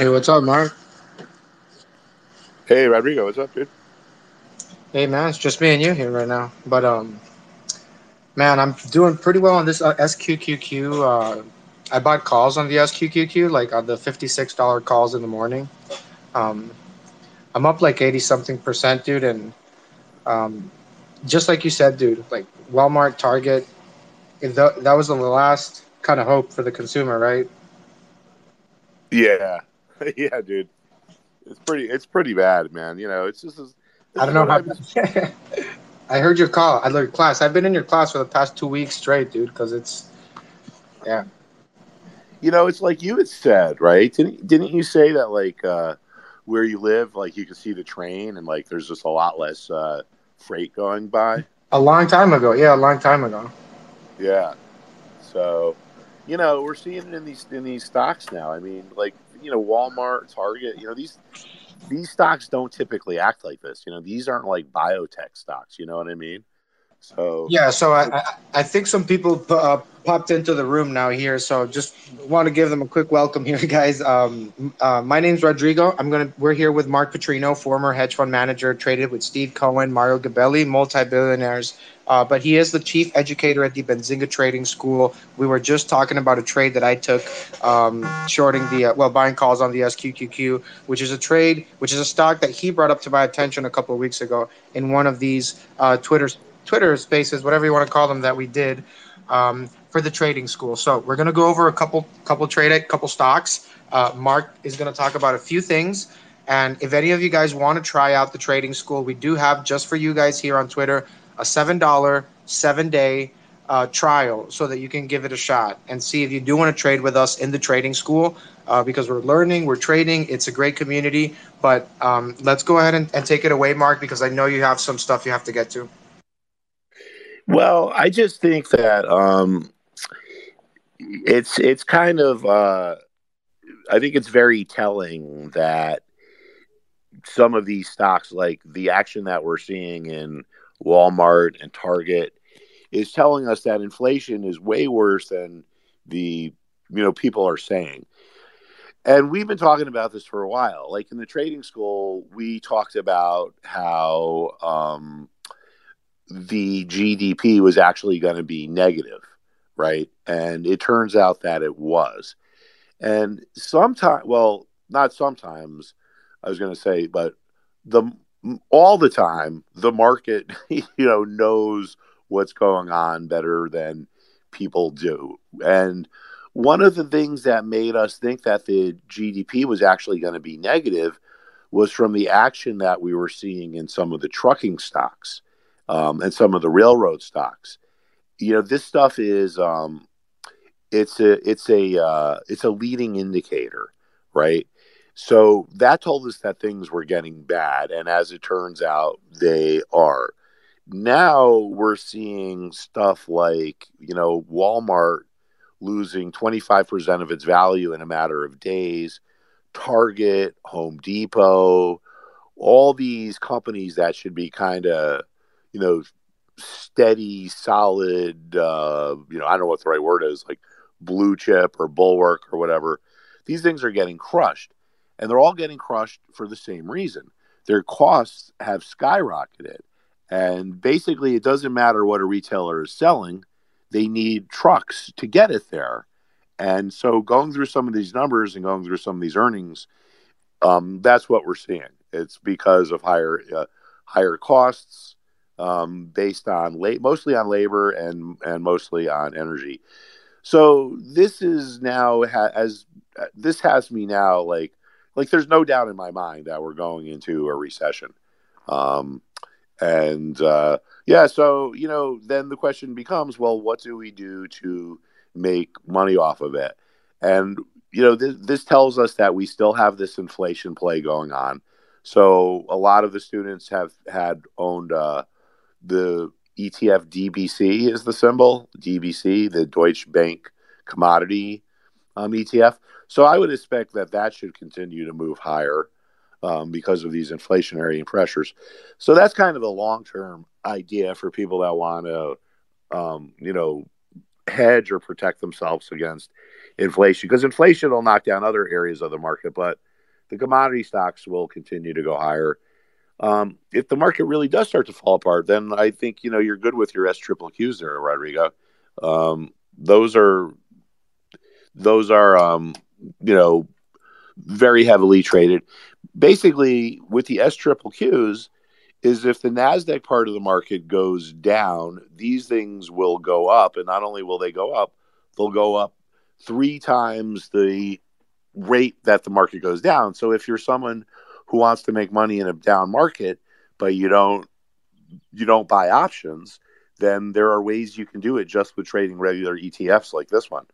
Hey, what's up, Mark? Hey, Rodrigo, what's up, dude? Hey, man, it's just me and you here right now. But um, man, I'm doing pretty well on this uh, SQQQ. Uh, I bought calls on the SQQQ, like on the fifty-six dollar calls in the morning. Um, I'm up like eighty something percent, dude, and um, just like you said, dude, like Walmart, Target, that that was the last kind of hope for the consumer, right? Yeah, yeah, dude. It's pretty. It's pretty bad, man. You know, it's just. It's I don't know how. I heard your call. I learned class. I've been in your class for the past two weeks straight, dude. Because it's, yeah. You know, it's like you had said, right? Didn't Didn't you say that like uh, where you live, like you can see the train, and like there's just a lot less uh, freight going by? A long time ago, yeah, a long time ago. Yeah. So, you know, we're seeing it in these in these stocks now. I mean, like you know, Walmart, Target. You know, these these stocks don't typically act like this. You know, these aren't like biotech stocks. You know what I mean? So yeah, so I I, think some people uh, popped into the room now here, so just want to give them a quick welcome here, guys. Um, uh, my name's Rodrigo. I'm gonna we're here with Mark Putrino, former hedge fund manager, traded with Steve Cohen, Mario Gabelli, multi billionaires. Uh, but he is the chief educator at the Benzinga Trading School. We were just talking about a trade that I took, um, shorting the uh, well, buying calls on the SQQQ, which is a trade, which is a stock that he brought up to my attention a couple of weeks ago in one of these uh, Twitter Twitter spaces, whatever you want to call them, that we did um, for the trading school. So we're gonna go over a couple couple trade couple stocks. Uh, Mark is gonna talk about a few things. And if any of you guys want to try out the trading school, we do have just for you guys here on Twitter a $7 seven day uh, trial so that you can give it a shot and see if you do want to trade with us in the trading school uh, because we're learning, we're trading. It's a great community. But um, let's go ahead and, and take it away, Mark, because I know you have some stuff you have to get to. Well, I just think that um, it's it's kind of uh, I think it's very telling that some of these stocks, like the action that we're seeing in Walmart and Target is telling us that inflation is way worse than the you know people are saying. And we've been talking about this for a while. Like in the trading school, we talked about how um, the GDP was actually going to be negative, right? And it turns out that it was. And sometimes, well, not sometimes, I was going to say, but the all the time the market you know knows what's going on better than people do. And one of the things that made us think that the gdp was actually going to be negative was from the action that we were seeing in some of the trucking stocks um, and some of the railroad stocks. You know this stuff is um, it's a it's a uh, it's a leading indicator right so that told us that things were getting bad. And as it turns out, they are. Now we're seeing stuff like, you know, Walmart losing 25% of its value in a matter of days, Target, Home Depot, all these companies that should be kind of, you know, steady, solid, uh, you know, I don't know what the right word is, like blue chip or bulwark or whatever. These things are getting crushed and they're all getting crushed for the same reason. Their costs have skyrocketed. And basically, it doesn't matter what a retailer is selling, they need trucks to get it there. And so, going through some of these numbers and going through some of these earnings, um, that's what we're seeing. It's because of higher uh, higher costs um, based on late, mostly on labor and and mostly on energy. So this is now ha- as uh, this has me now like like there's no doubt in my mind that we're going into a recession. Um, and uh, yeah, so you know, then the question becomes, well, what do we do to make money off of it? And you know, this, this tells us that we still have this inflation play going on. So a lot of the students have had owned uh, the ETF DBC is the symbol DBC, the Deutsche Bank Commodity um, ETF. So I would expect that that should continue to move higher um, because of these inflationary pressures. So that's kind of a long term idea for people that want to, um, you know, hedge or protect themselves against inflation because inflation will knock down other areas of the market, but the commodity stocks will continue to go higher. Um, if the market really does start to fall apart, then I think you know you're good with your S triple Qs there, Rodrigo. Um, those are those are um, you know very heavily traded. Basically, with the S triple Qs, is if the Nasdaq part of the market goes down, these things will go up, and not only will they go up, they'll go up three times the rate that the market goes down. So if you're someone who wants to make money in a down market, but you don't you don't buy options, then there are ways you can do it just with trading regular ETFs like this one.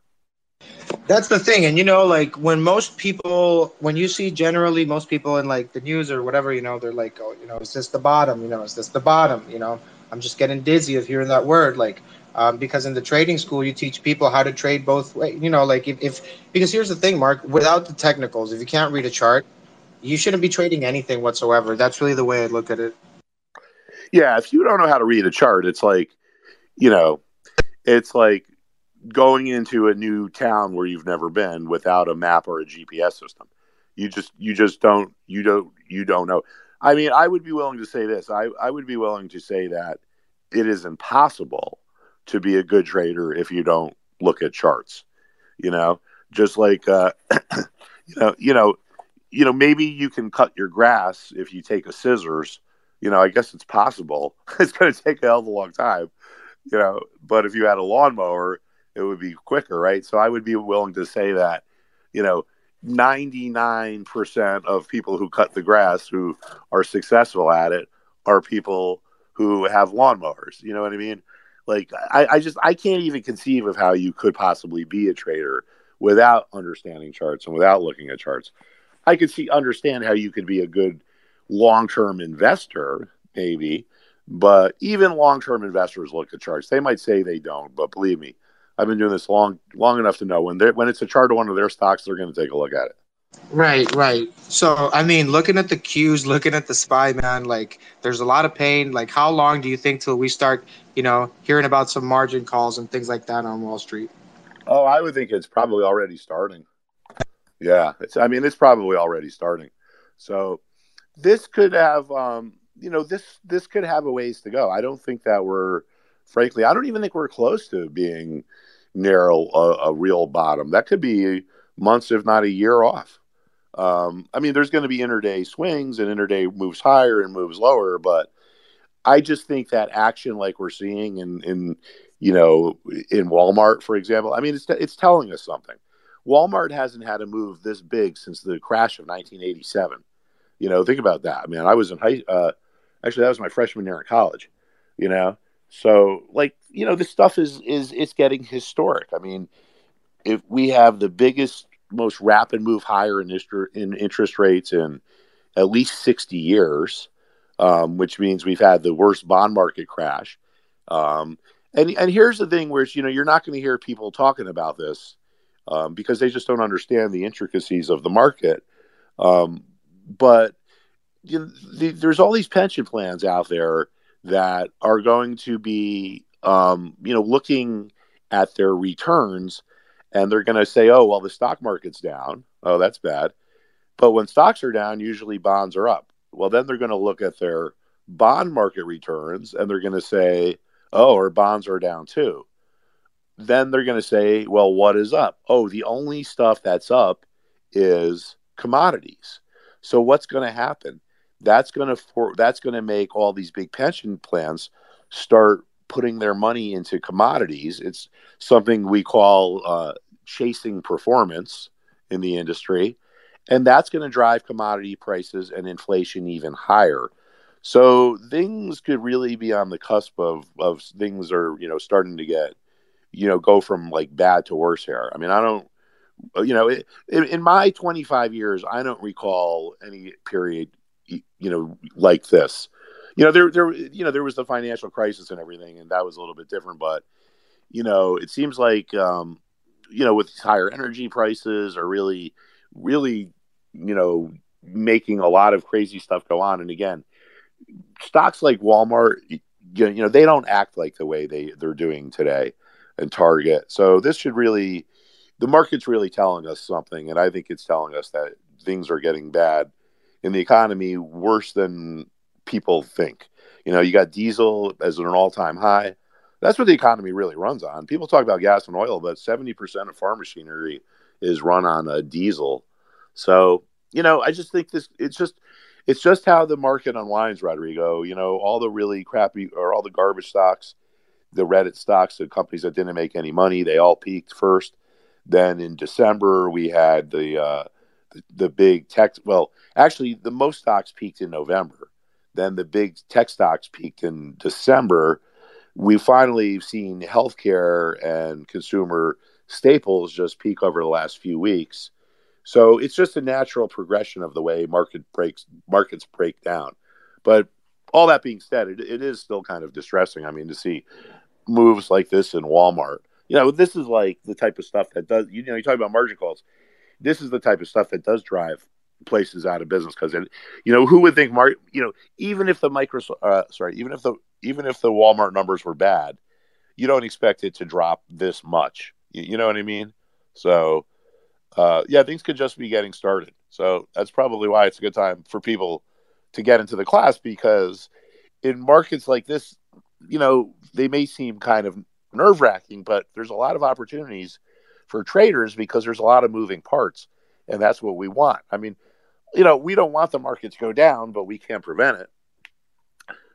That's the thing, and you know, like when most people, when you see generally most people in like the news or whatever, you know, they're like, oh, you know, is this the bottom? You know, is this the bottom? You know, I'm just getting dizzy of hearing that word. Like, um, because in the trading school you teach people how to trade both way you know like if, if because here's the thing mark without the technicals if you can't read a chart you shouldn't be trading anything whatsoever that's really the way i look at it yeah if you don't know how to read a chart it's like you know it's like going into a new town where you've never been without a map or a gps system you just you just don't you don't you don't know i mean i would be willing to say this i, I would be willing to say that it is impossible to be a good trader if you don't look at charts. You know, just like uh, you know, you know, you know, maybe you can cut your grass if you take a scissors. You know, I guess it's possible. it's going to take a hell of a long time. You know, but if you had a lawnmower, it would be quicker, right? So I would be willing to say that, you know, 99% of people who cut the grass who are successful at it are people who have lawnmowers. You know what I mean? Like I, I just I can't even conceive of how you could possibly be a trader without understanding charts and without looking at charts. I could see understand how you could be a good long-term investor, maybe, but even long-term investors look at charts. They might say they don't, but believe me, I've been doing this long long enough to know when they when it's a chart of one of their stocks, they're going to take a look at it. Right, right. So, I mean, looking at the cues, looking at the SPY, man, like, there's a lot of pain. Like, how long do you think till we start, you know, hearing about some margin calls and things like that on Wall Street? Oh, I would think it's probably already starting. Yeah, it's. I mean, it's probably already starting. So, this could have, um, you know, this this could have a ways to go. I don't think that we're, frankly, I don't even think we're close to being near a, a real bottom. That could be months, if not a year off. Um, I mean, there's going to be interday swings and interday moves higher and moves lower, but I just think that action, like we're seeing in, in you know, in Walmart, for example, I mean, it's it's telling us something. Walmart hasn't had a move this big since the crash of 1987. You know, think about that. I mean, I was in high. Uh, actually, that was my freshman year in college. You know, so like you know, this stuff is is it's getting historic. I mean, if we have the biggest most rapid move higher in, in interest rates in at least 60 years, um, which means we've had the worst bond market crash. Um, and, and here's the thing where you know you're not going to hear people talking about this um, because they just don't understand the intricacies of the market. Um, but you know, the, there's all these pension plans out there that are going to be um, you know looking at their returns and they're going to say, oh, well, the stock market's down. Oh, that's bad. But when stocks are down, usually bonds are up. Well, then they're going to look at their bond market returns and they're going to say, oh, our bonds are down too. Then they're going to say, well, what is up? Oh, the only stuff that's up is commodities. So what's going to happen? That's going to for, that's going to make all these big pension plans start putting their money into commodities. It's something we call uh, chasing performance in the industry. And that's going to drive commodity prices and inflation even higher. So things could really be on the cusp of, of things are, you know, starting to get, you know, go from like bad to worse here. I mean, I don't, you know, it, in my 25 years, I don't recall any period, you know, like this. You know, there, there, you know, there was the financial crisis and everything, and that was a little bit different. But, you know, it seems like, um, you know, with higher energy prices are really, really, you know, making a lot of crazy stuff go on. And again, stocks like Walmart, you know, they don't act like the way they they're doing today, and Target. So this should really, the market's really telling us something, and I think it's telling us that things are getting bad in the economy worse than people think. You know, you got diesel as an all-time high. That's what the economy really runs on. People talk about gas and oil, but 70% of farm machinery is run on a diesel. So, you know, I just think this it's just it's just how the market unwinds, Rodrigo. You know, all the really crappy or all the garbage stocks, the Reddit stocks, the companies that didn't make any money, they all peaked first. Then in December, we had the uh, the, big tech. Well, actually, the most stocks peaked in November. Then the big tech stocks peaked in December. We finally seen healthcare and consumer staples just peak over the last few weeks. So it's just a natural progression of the way market breaks markets break down. But all that being said, it, it is still kind of distressing. I mean, to see moves like this in Walmart. You know, this is like the type of stuff that does. You know, you talk about margin calls. This is the type of stuff that does drive places out of business because it. You know, who would think mark You know, even if the Microsoft, uh, sorry, even if the even if the Walmart numbers were bad, you don't expect it to drop this much. You, you know what I mean? So uh, yeah, things could just be getting started. So that's probably why it's a good time for people to get into the class because in markets like this, you know, they may seem kind of nerve wracking, but there's a lot of opportunities for traders because there's a lot of moving parts. And that's what we want. I mean, you know, we don't want the market to go down, but we can't prevent it.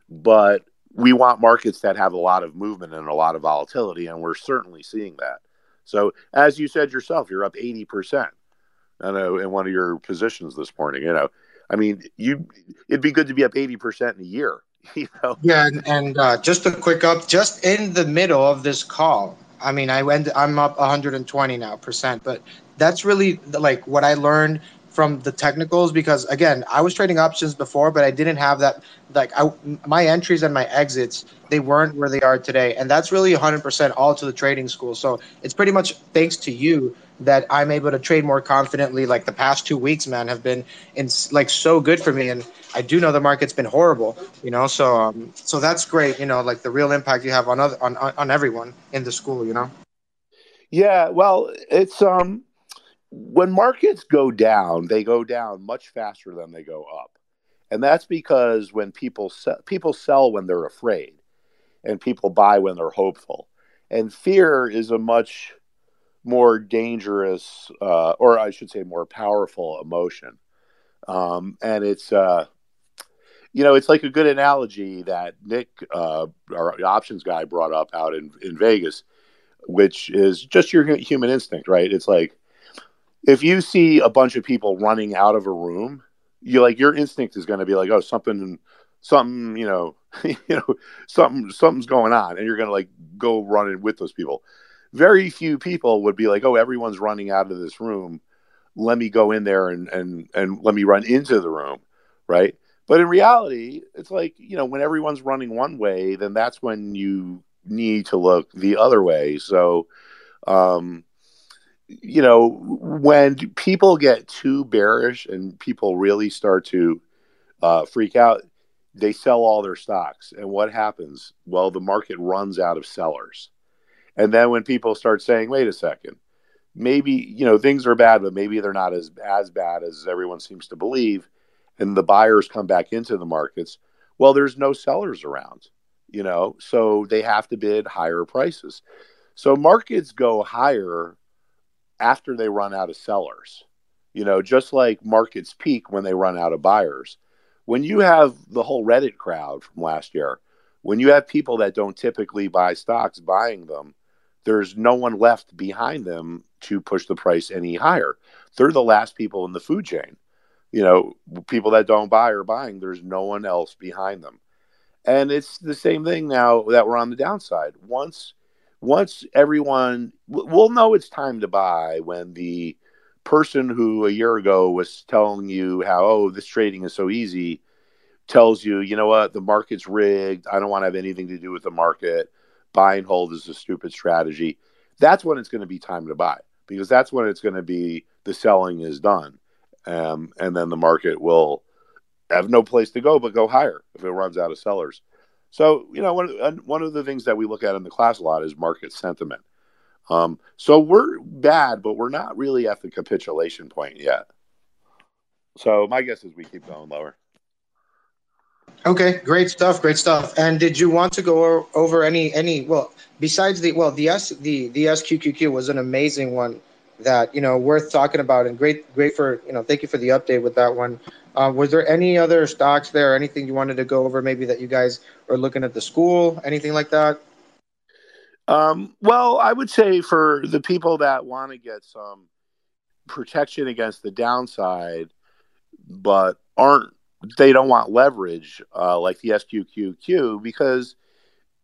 But we want markets that have a lot of movement and a lot of volatility, and we're certainly seeing that. So, as you said yourself, you're up 80%. I know in one of your positions this morning, you know, I mean, you it'd be good to be up 80% in a year, you know. Yeah, and, and uh, just a quick up, just in the middle of this call. I mean, I went I'm up 120 now percent, but that's really like what I learned from the technicals because again i was trading options before but i didn't have that like I, my entries and my exits they weren't where they are today. And that's really 100% all to the trading school. So it's pretty much thanks to you that i'm able to trade more confidently. Like the past two weeks man have been in like so good for me. And i do know the market's been horrible you know? So um so that's great you know like the real impact you have on other on on everyone in the school you know? Yeah well it's um when markets go down, they go down much faster than they go up. And that's because when people sell, people sell when they're afraid and people buy when they're hopeful. And fear is a much more dangerous, uh, or I should say, more powerful emotion. Um, and it's, uh, you know, it's like a good analogy that Nick, uh, our options guy, brought up out in, in Vegas, which is just your human instinct, right? It's like if you see a bunch of people running out of a room, you like your instinct is going to be like, oh, something, something, you know, you know, something, something's going on, and you're going to like go running with those people. Very few people would be like, oh, everyone's running out of this room. Let me go in there and and and let me run into the room, right? But in reality, it's like you know, when everyone's running one way, then that's when you need to look the other way. So, um, you know, when people get too bearish and people really start to uh, freak out, they sell all their stocks. And what happens? Well, the market runs out of sellers. And then when people start saying, wait a second, maybe, you know, things are bad, but maybe they're not as, as bad as everyone seems to believe, and the buyers come back into the markets, well, there's no sellers around, you know, so they have to bid higher prices. So markets go higher after they run out of sellers. You know, just like markets peak when they run out of buyers. When you have the whole Reddit crowd from last year, when you have people that don't typically buy stocks buying them, there's no one left behind them to push the price any higher. They're the last people in the food chain. You know, people that don't buy are buying, there's no one else behind them. And it's the same thing now that we're on the downside. Once once everyone we'll know it's time to buy when the person who a year ago was telling you how oh this trading is so easy tells you you know what? The market's rigged. I don't want to have anything to do with the market. Buy and hold is a stupid strategy. That's when it's going to be time to buy because that's when it's going to be the selling is done. Um, and then the market will have no place to go but go higher if it runs out of sellers so, you know, one, one of the things that we look at in the class a lot is market sentiment. Um, so we're bad, but we're not really at the capitulation point yet. So my guess is we keep going lower. Okay, great stuff, great stuff. And did you want to go over any any well besides the well the S the the SQQQ was an amazing one that you know worth talking about and great great for you know thank you for the update with that one. Uh, was there any other stocks there? Anything you wanted to go over? Maybe that you guys are looking at the school, anything like that? Um, well, I would say for the people that want to get some protection against the downside, but aren't they don't want leverage uh, like the SQQQ because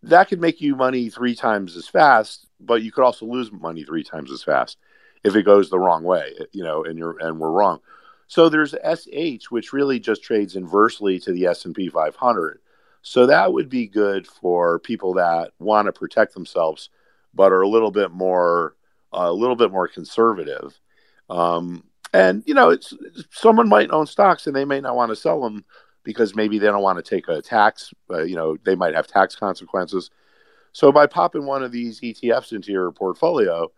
that could make you money three times as fast, but you could also lose money three times as fast if it goes the wrong way, you know, and you're and we're wrong. So there's SH, which really just trades inversely to the S and P 500. So that would be good for people that want to protect themselves, but are a little bit more uh, a little bit more conservative. Um, and you know, it's someone might own stocks and they may not want to sell them because maybe they don't want to take a tax. Uh, you know, they might have tax consequences. So by popping one of these ETFs into your portfolio,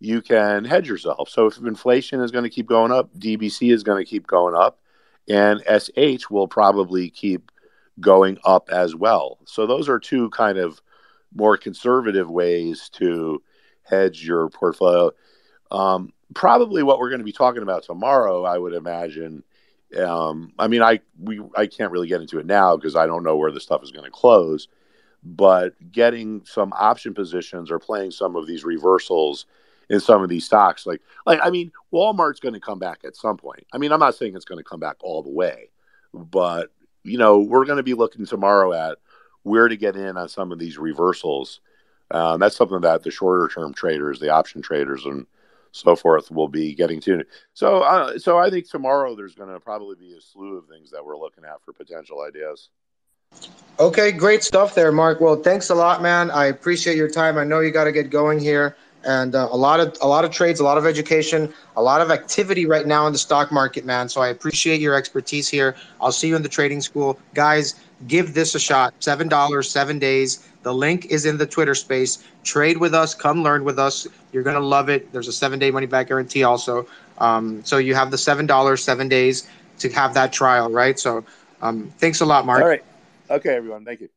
you can hedge yourself. So if inflation is going to keep going up, DBC is going to keep going up, and SH will probably keep going up as well. So those are two kind of more conservative ways to hedge your portfolio. Um, probably what we're going to be talking about tomorrow, I would imagine. Um, I mean, I we I can't really get into it now because I don't know where the stuff is going to close. But getting some option positions or playing some of these reversals in some of these stocks, like like I mean, Walmart's going to come back at some point. I mean, I'm not saying it's going to come back all the way, but you know, we're going to be looking tomorrow at where to get in on some of these reversals. Um, that's something that the shorter term traders, the option traders, and so forth will be getting to. So, uh, so I think tomorrow there's going to probably be a slew of things that we're looking at for potential ideas. Okay, great stuff there, Mark. Well, thanks a lot, man. I appreciate your time. I know you got to get going here, and uh, a lot of a lot of trades, a lot of education, a lot of activity right now in the stock market, man. So I appreciate your expertise here. I'll see you in the trading school, guys. Give this a shot. Seven dollars, seven days. The link is in the Twitter space. Trade with us. Come learn with us. You're gonna love it. There's a seven day money back guarantee also. Um, so you have the seven dollars, seven days to have that trial, right? So um, thanks a lot, Mark. All right. Okay, everyone. Thank you.